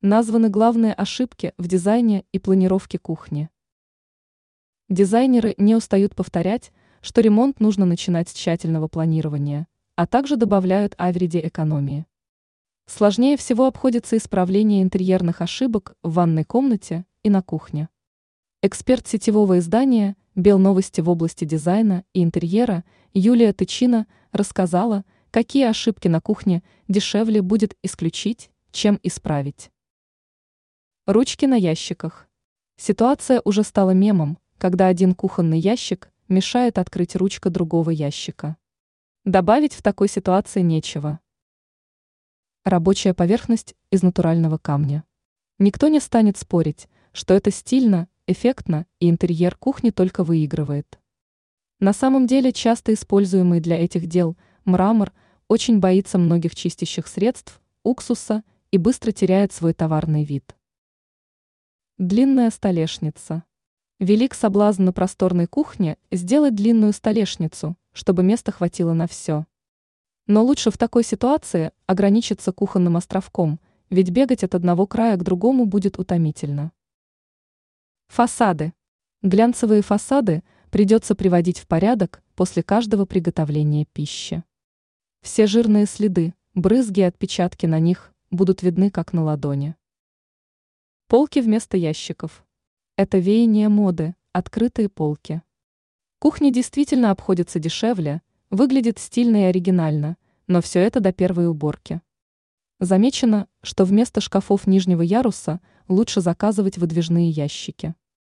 Названы главные ошибки в дизайне и планировке кухни. Дизайнеры не устают повторять, что ремонт нужно начинать с тщательного планирования, а также добавляют о вреде экономии. Сложнее всего обходится исправление интерьерных ошибок в ванной комнате и на кухне. Эксперт сетевого издания «Белновости» в области дизайна и интерьера Юлия Тычина рассказала, какие ошибки на кухне дешевле будет исключить, чем исправить. Ручки на ящиках. Ситуация уже стала мемом, когда один кухонный ящик мешает открыть ручка другого ящика. Добавить в такой ситуации нечего. Рабочая поверхность из натурального камня. Никто не станет спорить, что это стильно, эффектно и интерьер кухни только выигрывает. На самом деле часто используемый для этих дел мрамор очень боится многих чистящих средств, уксуса и быстро теряет свой товарный вид. Длинная столешница. Велик соблазн на просторной кухне сделать длинную столешницу, чтобы места хватило на все. Но лучше в такой ситуации ограничиться кухонным островком, ведь бегать от одного края к другому будет утомительно. Фасады. Глянцевые фасады придется приводить в порядок после каждого приготовления пищи. Все жирные следы, брызги и отпечатки на них будут видны как на ладони. Полки вместо ящиков. Это веяние моды, открытые полки. Кухня действительно обходится дешевле, Выглядит стильно и оригинально, но все это до первой уборки. Замечено, что вместо шкафов нижнего яруса лучше заказывать выдвижные ящики.